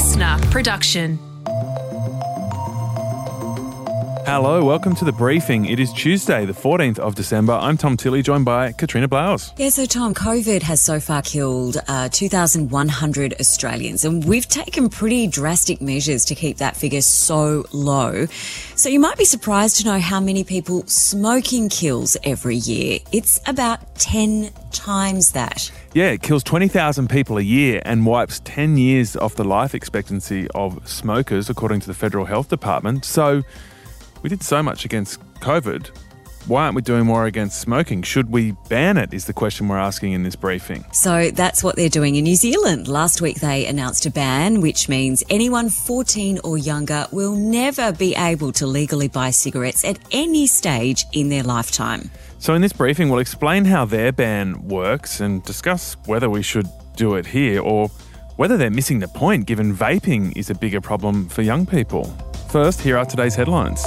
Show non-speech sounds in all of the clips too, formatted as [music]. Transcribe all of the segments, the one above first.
LiSTNR production. Hello, welcome to the briefing. It is Tuesday, the 14th of December. I'm Tom Tilley, joined by Katrina Blowers. Yeah, so Tom, COVID has so far killed uh, 2,100 Australians, and we've taken pretty drastic measures to keep that figure so low. So you might be surprised to know how many people smoking kills every year. It's about 10 times that. Yeah, it kills 20,000 people a year and wipes 10 years off the life expectancy of smokers, according to the Federal Health Department. So we did so much against COVID. Why aren't we doing more against smoking? Should we ban it? Is the question we're asking in this briefing. So that's what they're doing in New Zealand. Last week they announced a ban, which means anyone 14 or younger will never be able to legally buy cigarettes at any stage in their lifetime. So, in this briefing, we'll explain how their ban works and discuss whether we should do it here or whether they're missing the point given vaping is a bigger problem for young people. First, here are today's headlines.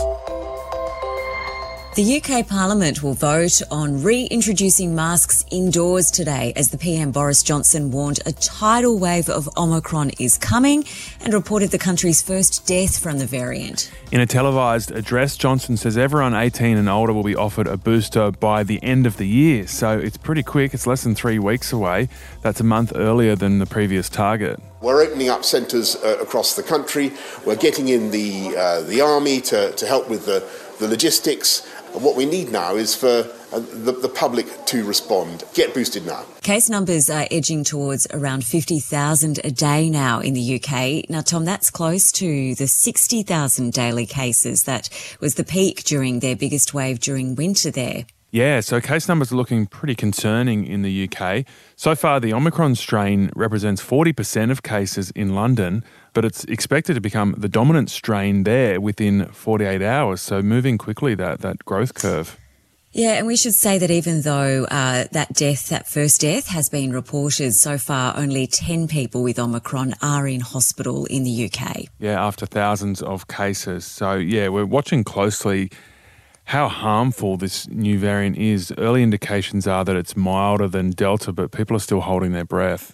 The UK Parliament will vote on reintroducing masks indoors today as the PM Boris Johnson warned a tidal wave of Omicron is coming and reported the country's first death from the variant. In a televised address, Johnson says everyone 18 and older will be offered a booster by the end of the year. So it's pretty quick, it's less than three weeks away. That's a month earlier than the previous target. We're opening up centres uh, across the country. We're getting in the, uh, the army to, to help with the, the logistics. And what we need now is for uh, the, the, public to respond. Get boosted now. Case numbers are edging towards around 50,000 a day now in the UK. Now, Tom, that's close to the 60,000 daily cases that was the peak during their biggest wave during winter there. Yeah, so case numbers are looking pretty concerning in the UK. So far, the Omicron strain represents 40% of cases in London, but it's expected to become the dominant strain there within 48 hours. So moving quickly, that, that growth curve. Yeah, and we should say that even though uh, that death, that first death, has been reported so far, only 10 people with Omicron are in hospital in the UK. Yeah, after thousands of cases. So, yeah, we're watching closely how harmful this new variant is. Early indications are that it's milder than Delta, but people are still holding their breath.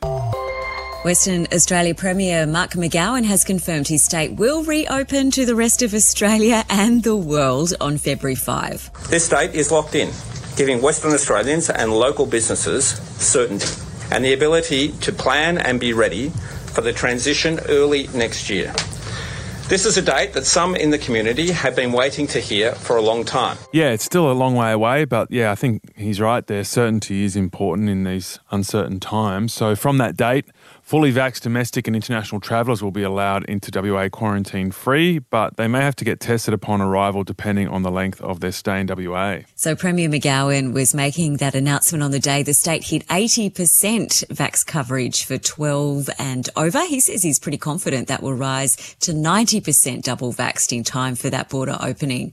Western Australia Premier Mark McGowan has confirmed his state will reopen to the rest of Australia and the world on February 5. This date is locked in, giving Western Australians and local businesses certainty and the ability to plan and be ready for the transition early next year. This is a date that some in the community have been waiting to hear for a long time. Yeah, it's still a long way away, but yeah, I think he's right there. Certainty is important in these uncertain times. So from that date, Fully vaxxed domestic and international travellers will be allowed into WA quarantine free, but they may have to get tested upon arrival depending on the length of their stay in WA. So Premier McGowan was making that announcement on the day the state hit 80% vax coverage for 12 and over. He says he's pretty confident that will rise to 90% double vaxxed in time for that border opening.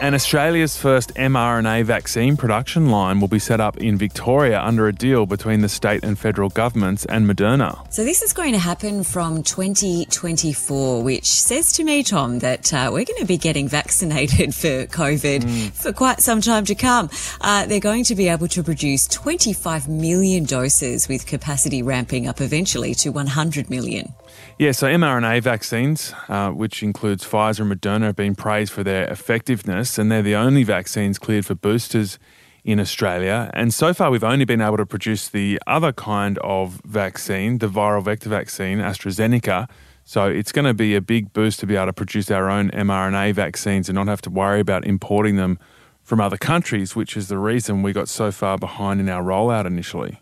And Australia's first mRNA vaccine production line will be set up in Victoria under a deal between the state and federal governments and Moderna. So, this is going to happen from 2024, which says to me, Tom, that uh, we're going to be getting vaccinated [laughs] for COVID mm. for quite some time to come. Uh, they're going to be able to produce 25 million doses with capacity ramping up eventually to 100 million. Yeah, so mRNA vaccines, uh, which includes Pfizer and Moderna, have been praised for their effectiveness, and they're the only vaccines cleared for boosters in Australia. And so far, we've only been able to produce the other kind of vaccine, the viral vector vaccine, AstraZeneca. So it's going to be a big boost to be able to produce our own mRNA vaccines and not have to worry about importing them from other countries, which is the reason we got so far behind in our rollout initially.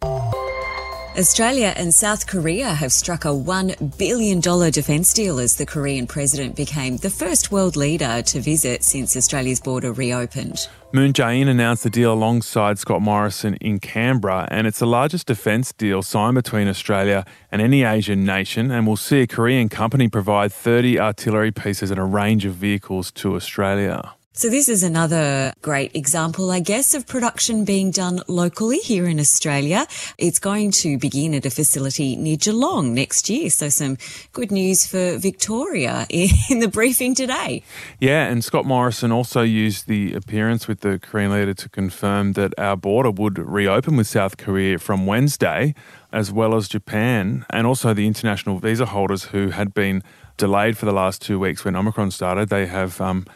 Australia and South Korea have struck a $1 billion defence deal as the Korean president became the first world leader to visit since Australia's border reopened. Moon Jae-in announced the deal alongside Scott Morrison in Canberra, and it's the largest defence deal signed between Australia and any Asian nation, and will see a Korean company provide 30 artillery pieces and a range of vehicles to Australia. So this is another great example, I guess, of production being done locally here in Australia. It's going to begin at a facility near Geelong next year. So some good news for Victoria [laughs] in the briefing today. Yeah, and Scott Morrison also used the appearance with the Korean leader to confirm that our border would reopen with South Korea from Wednesday, as well as Japan, and also the international visa holders who had been delayed for the last two weeks when Omicron started. They have um,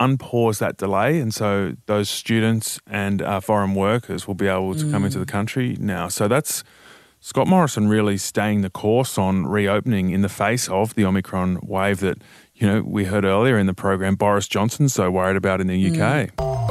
unpause that delay. And so those students and uh, foreign workers will be able to mm. come into the mm. country now. So that's Scott Morrison really staying the course on reopening in the face of the Omicron wave that, you know, we heard earlier in the program Boris Johnson's so worried about in the UK. Mm.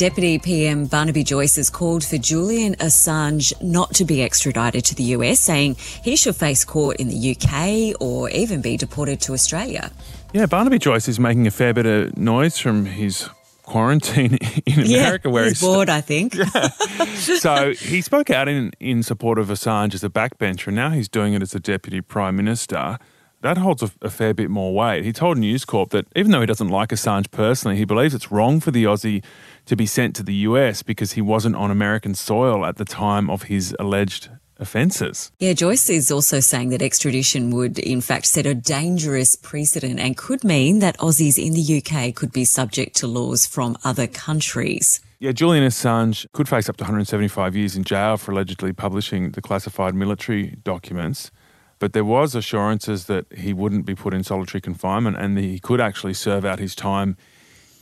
Deputy PM Barnaby Joyce has called for Julian Assange not to be extradited to the US, saying he should face court in the UK or even be deported to Australia. Yeah, Barnaby Joyce is making a fair bit of noise from his quarantine [laughs] in America, yeah, where he's, he's bored. St- I think. [laughs] Yeah. so he spoke out in in support of Assange as a backbencher, and now he's doing it as a deputy prime minister. That holds a, a, fair bit more weight. He told News Corp that even though he doesn't like Assange personally, he believes it's wrong for the Aussie to be sent to the US because he wasn't on American soil at the time of his alleged offences. Yeah, Joyce is also saying that extradition would, in fact, set a dangerous precedent and could mean that Aussies in the UK could be subject to laws from other countries. Yeah, Julian Assange could face up to 175 years in jail for allegedly publishing the classified military documents. But there was assurances that he wouldn't be put in solitary confinement and that he could actually serve out his time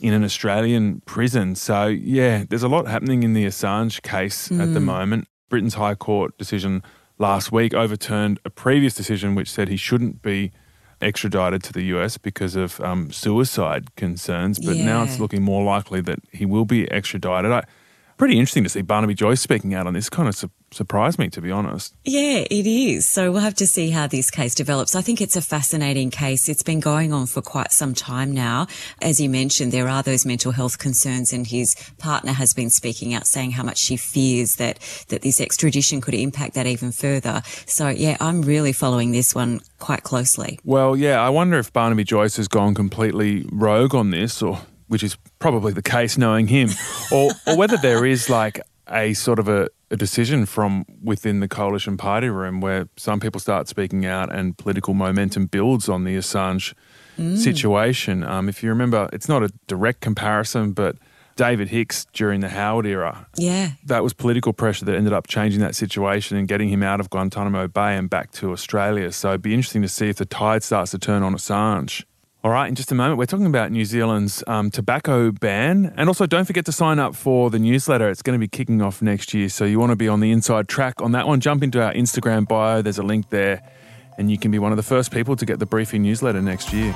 in an Australian prison. So, yeah, there's a lot happening in the Assange case mm. at the hmm. moment. Britain's High Court decision last week overturned a previous decision which said he shouldn't be extradited to the US because of um, suicide concerns. But yeah. now it's looking more likely that he will be extradited. I, pretty interesting to see Barnaby Joyce speaking out on this. Kind of su- surprised me, to be honest. Yeah, it is. So we'll have to see how this case develops. I think it's a fascinating case. It's been going on for quite some time now. As you mentioned, there are those mental health concerns, and his partner has been speaking out saying how much she fears that that this extradition could impact that even further. So yeah, I'm really following this one quite closely. Well, yeah, I wonder if Barnaby Joyce has gone completely rogue on this, or which is probably the case knowing him, or, or whether there is like a sort of a, a, decision from within the coalition party room where some people start speaking out and political momentum builds on the Assange mm. situation. Um, if you remember, it's not a direct comparison, but David Hicks during the Howard era. Yeah. That was political pressure that ended up changing that situation and getting him out of Guantanamo Bay and back to Australia. So it'd be interesting to see if the tide starts to turn on Assange. All right, in just a moment, we're talking about New Zealand's um, tobacco ban. And also, don't forget to sign up for the newsletter. It's going to be kicking off next year. So, you want to be on the inside track on that one. Jump into our Instagram bio, there's a link there, and you can be one of the first people to get the briefing newsletter next year.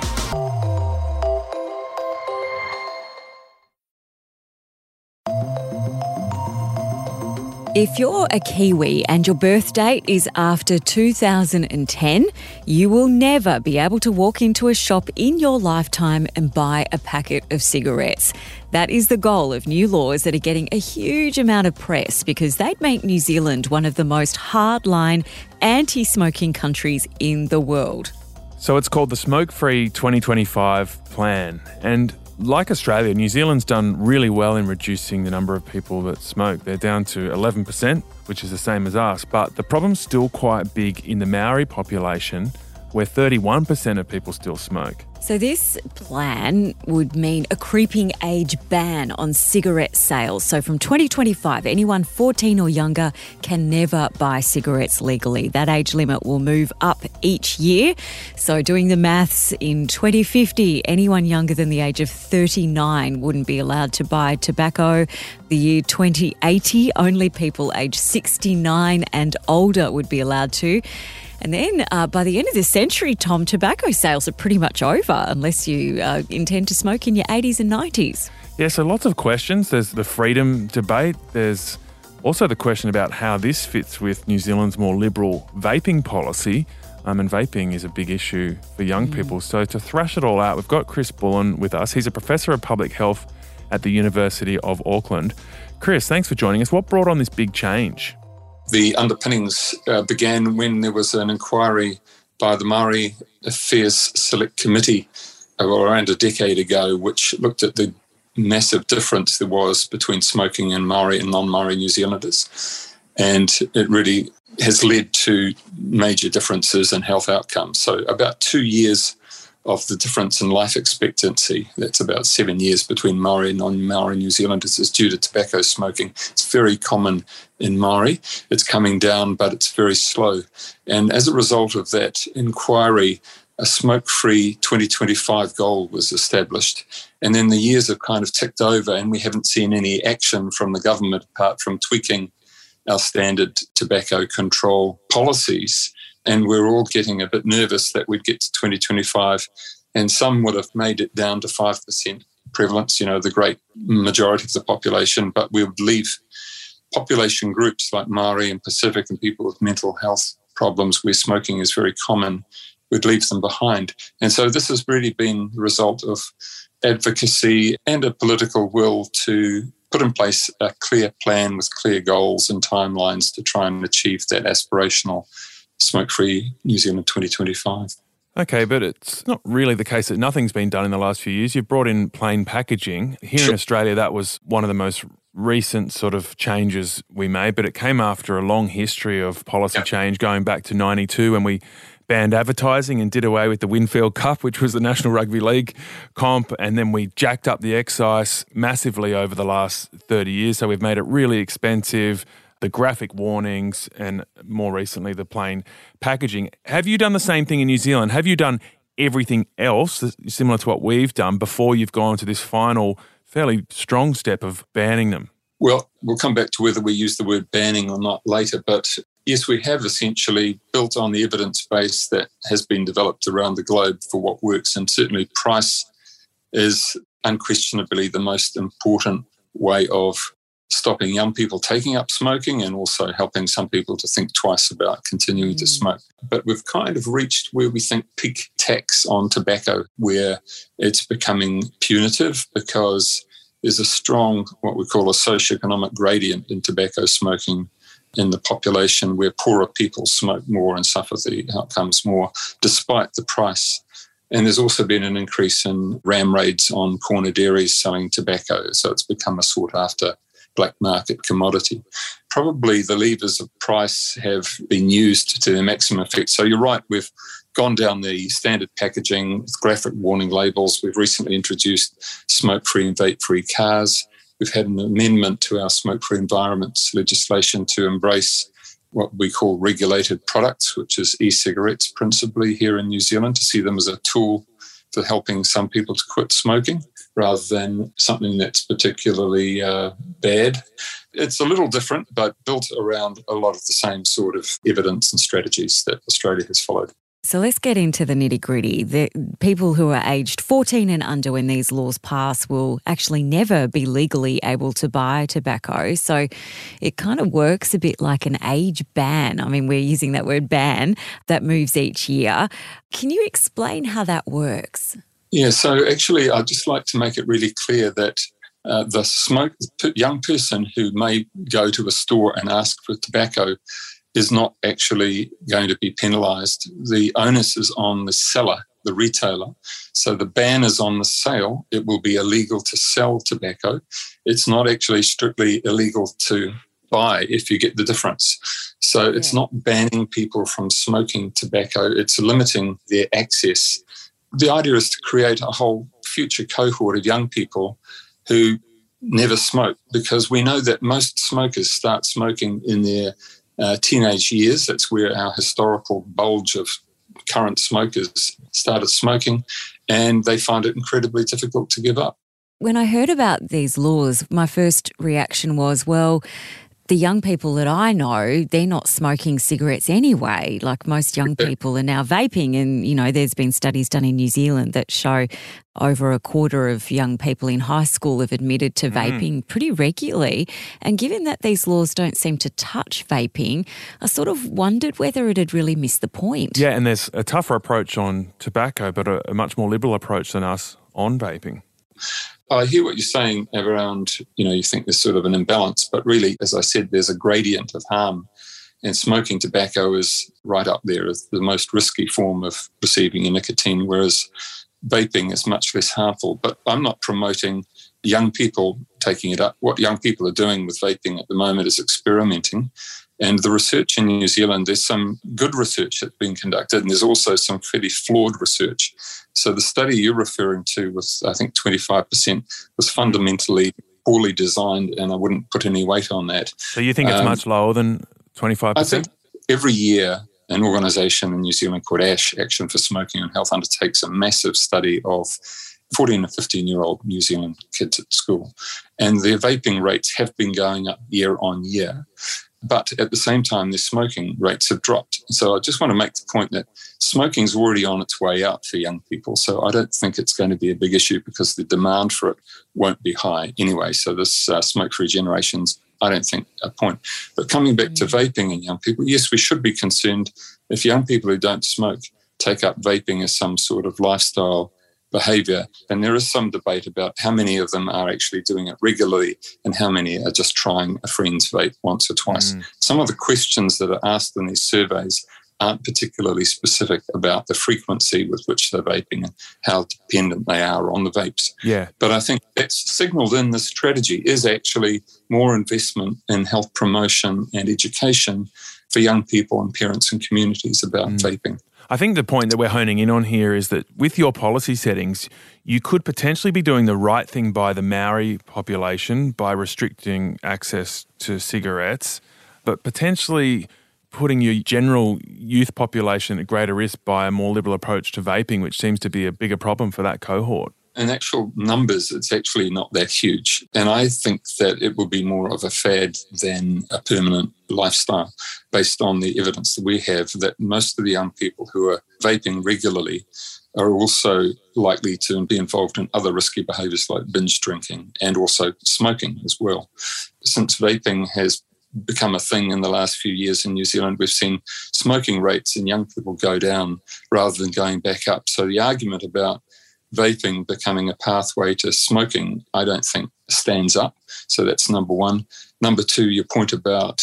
If you're a Kiwi and your birth date is after 2010, you will never be able to walk into a shop in your lifetime and buy a packet of cigarettes. That is the goal of new laws that are getting a huge amount of press because they'd make New Zealand one of the most hardline anti smoking countries in the world. So it's called the Smoke Free 2025 plan. And like Australia, New Zealand's done really well in reducing the number of people that smoke. They're down to 11%, which is the same as us. But the problem's still quite big in the Maori population, where 31% of people still smoke. So, this plan would mean a creeping age ban on cigarette sales. So, from 2025, anyone 14 or younger can never buy cigarettes legally. That age limit will move up each year. So, doing the maths, in 2050, anyone younger than the age of 39 wouldn't be allowed to buy tobacco. The year 2080, only people aged 69 and older would be allowed to. And then uh, by the end of the century, Tom, tobacco sales are pretty much over unless you uh, intend to smoke in your 80s and 90s. Yeah, so lots of questions. There's the freedom debate. There's also the question about how this fits with New Zealand's more liberal vaping policy. Um, and vaping is a big issue for young mm. people. So to thrash it all out, we've got Chris Bullen with us. He's a professor of public health at the University of Auckland. Chris, thanks for joining us. What brought on this big change? The underpinnings uh, began when there was an inquiry by the Maori Affairs Select Committee uh, around a decade ago, which looked at the massive difference there was between smoking in Maori and non Maori New Zealanders. And it really has led to major differences in health outcomes. So, about two years of the difference in life expectancy, that's about seven years between Maori and non Maori New Zealanders, is due to tobacco smoking. It's very common in Maori. It's coming down, but it's very slow. And as a result of that inquiry, a smoke free 2025 goal was established. And then the years have kind of ticked over, and we haven't seen any action from the government apart from tweaking our standard tobacco control policies. And we're all getting a bit nervous that we'd get to 2025, and some would have made it down to 5% prevalence, you know, the great majority of the population, but we would leave population groups like Maori and Pacific and people with mental health problems where smoking is very common we'd leave them behind. And so this has really been the result of advocacy and a political will to put in place a clear plan with clear goals and timelines to try and achieve that aspirational smoke free New Zealand 2025. Okay, but it's not really the case that nothing's been done in the last few years. You've brought in plain packaging. Here sure. in Australia, that was one of the most recent sort of changes we made, but it came after a long history of policy yep. change going back to 92 when we banned advertising and did away with the Winfield Cup, which was the National Rugby League comp. And then we jacked up the excise massively over the last 30 years. So we've made it really expensive. The graphic warnings and more recently the plain packaging. Have you done the same thing in New Zealand? Have you done everything else similar to what we've done before you've gone to this final, fairly strong step of banning them? Well, we'll come back to whether we use the word banning or not later, but yes, we have essentially built on the evidence base that has been developed around the globe for what works. And certainly, price is unquestionably the most important way of stopping young people taking up smoking and also helping some people to think twice about continuing mm. to smoke. But we've kind of reached where we think peak tax on tobacco, where it's becoming punitive because there's a strong, what we call a socioeconomic gradient in tobacco smoking in the population where poorer people smoke more and suffer the outcomes more, despite the price. And there's also been an increase in ram raids on corner dairies selling tobacco. So it's become a sought after black market commodity. Probably the levers of price have been used to their maximum effect. So you're right, we've gone down the standard packaging with graphic warning labels. We've recently introduced smoke free and vape free cars. We've had an amendment to our smoke free environments legislation to embrace what we call regulated products, which is e cigarettes principally here in New Zealand, to see them as a tool for helping some people to quit smoking rather than something that's particularly uh, bad. It's a little different, but built around a lot of the same sort of evidence and strategies that Australia has followed. So let's get into the nitty gritty. The people who are aged 14 and under when these laws pass will actually never be legally able to buy tobacco. So it kind of works a bit like an age ban. I mean, we're using that word ban that moves each year. Can you explain how that works? Yeah, so actually, I'd just like to make it really clear that uh, the smoke young person who may go to a store and ask for tobacco is not actually going to be penalised. The onus is on the seller, the retailer. So the ban is on the sale. It will be illegal to sell tobacco. It's not actually strictly illegal to buy if you get the difference. So it's not banning people from smoking tobacco, it's limiting their access. The idea is to create a whole future cohort of young people who never smoke because we know that most smokers start smoking in their uh, teenage years. That's where our historical bulge of current smokers started smoking, and they find it incredibly difficult to give up. When I heard about these laws, my first reaction was, well, the young people that I know, they're not smoking cigarettes anyway. Like most young people are now vaping. And, you know, there's been studies done in New Zealand that show over a quarter of young people in high school have admitted to mm. vaping pretty regularly. And given that these laws don't seem to touch vaping, I sort of wondered whether it had really missed the point. Yeah, and there's a tougher approach on tobacco, but a, a much more liberal approach than us on vaping. I hear what you're saying around, you know, you think there's sort of an imbalance, but really, as I said, there's a gradient of harm. And smoking tobacco is right up there as the most risky form of receiving a nicotine, whereas vaping is much less harmful. But I'm not promoting young people taking it up. What young people are doing with vaping at the moment is experimenting. And the research in New Zealand, there's some good research that's been conducted, and there's also some fairly flawed research. So the study you're referring to, with I think 25%, was fundamentally poorly designed, and I wouldn't put any weight on that. So you think it's um, much lower than 25%? I think every year an organisation in New Zealand called ASH, Action for Smoking and Health, undertakes a massive study of 14 and 15 year old New Zealand kids at school. And their vaping rates have been going up year on year. But at the same time, their smoking rates have dropped. So I just want to make the point that smoking is already on its way out for young people. So I don't think it's going to be a big issue because the demand for it won't be high anyway. So this uh, smoke-free generations, I don't think a point. But coming back to vaping in young people, yes, we should be concerned if young people who don't smoke take up vaping as some sort of lifestyle behavior. And there is some debate about how many of them are actually doing it regularly and how many are just trying a friend's vape once or twice. Mm. Some of the questions that are asked in these surveys aren't particularly specific about the frequency with which they're vaping and how dependent they are on the vapes. Yeah. But I think that's signaled in the strategy is actually more investment in health promotion and education for young people and parents and communities about mm. vaping. I think the point that we're honing in on here is that with your policy settings, you could potentially be doing the right thing by the Maori population by restricting access to cigarettes, but potentially putting your general youth population at greater risk by a more liberal approach to vaping, which seems to be a bigger problem for that cohort in actual numbers, it's actually not that huge. And I think that it will be more of a fad than a permanent lifestyle based on the evidence that we have that most of the young people who are vaping regularly are also likely to be involved in other risky behaviors like binge drinking and also smoking as well. Since vaping has become a thing in the last few years in New Zealand, we've seen smoking rates in young people go down rather than going back up. So the argument about vaping becoming a pathway to smoking, I don't think stands up. So that's number one. Number two, your point about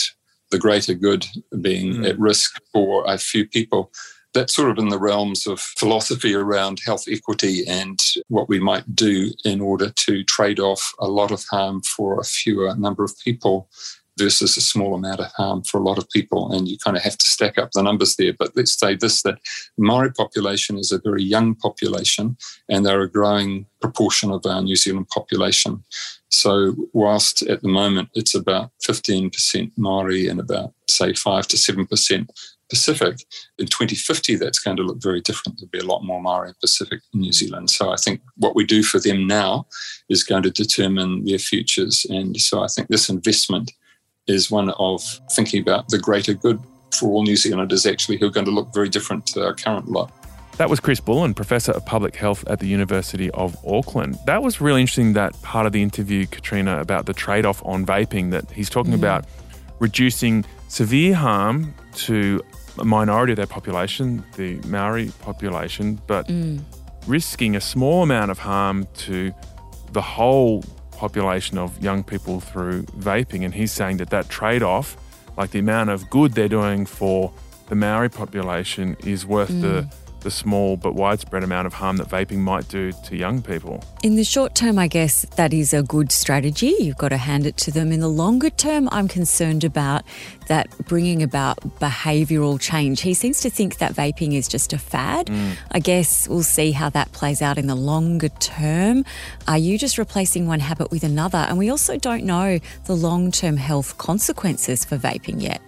the greater good being mm. at risk for a few people. That's sort of in the realms of philosophy around health equity and what we might do in order to trade off a lot of harm for a fewer number of people versus a small amount of harm for a lot of people. And you kind of have to stack up the numbers there. But let's say this that Maori population is a very young population and they're a growing proportion of our New Zealand population. So, whilst at the moment it's about 15% Maori and about, say, 5 to 7% Pacific, in 2050 that's going to look very different. There'll be a lot more Maori Pacific in New Zealand. So, I think what we do for them now is going to determine their futures. And so, I think this investment is one of thinking about the greater good for all New Zealanders, actually, who are going to look very different to our current lot. That was Chris Bullen, Professor of Public Health at the University of Auckland. That was really interesting, that part of the interview, Katrina, about the trade off on vaping, that he's talking mm. about reducing severe harm to a minority of their population, the Maori population, but mm. risking a small amount of harm to the whole population of young people through vaping. And he's saying that that trade off, like the amount of good they're doing for the Maori population, is worth mm. the the small but widespread amount of harm that vaping might do to young people. In the short term, I guess that is a good strategy. You've got to hand it to them. In the longer term, I'm concerned about that bringing about behavioural change. He seems to think that vaping is just a fad. Mm. I guess we'll see how that plays out in the longer term. Are you just replacing one habit with another? And we also don't know the long term health consequences for vaping yet.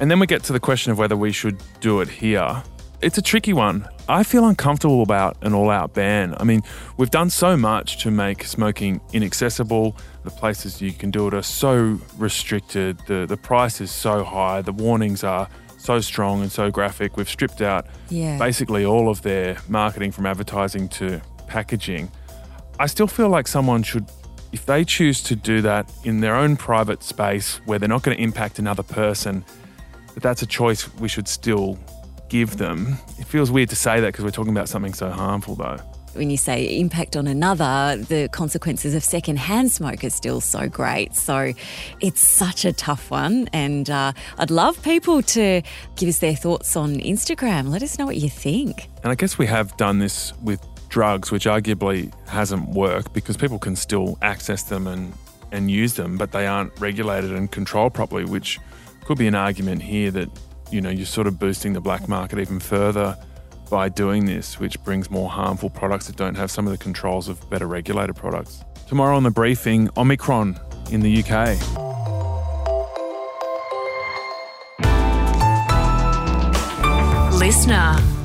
And then we get to the question of whether we should do it here. It's a tricky one. I feel uncomfortable about an all out ban. I mean, we've done so much to make smoking inaccessible. The places you can do it are so restricted. The, the price is so high. The warnings are so strong and so graphic. We've stripped out yeah. basically all of their marketing from advertising to packaging. I still feel like someone should, if they choose to do that in their own private space where they're not going to impact another person, that that's a choice we should still give them. It feels weird to say that because we're talking about something so harmful, though. When you say impact on another, the consequences of secondhand smoke are still so great. So it's such a tough one. And uh, I'd love people to give us their thoughts on Instagram. Let us know what you think. And I guess we have done this with drugs, which arguably hasn't worked because people can still access them and, and use them, but they aren't regulated and controlled properly, which could be an argument here that, you know, you're sort of boosting the black market even further by doing this, which brings more harmful products that don't have some of the controls of better regulated products. Tomorrow on the briefing, Omicron in the UK. LiSTNR.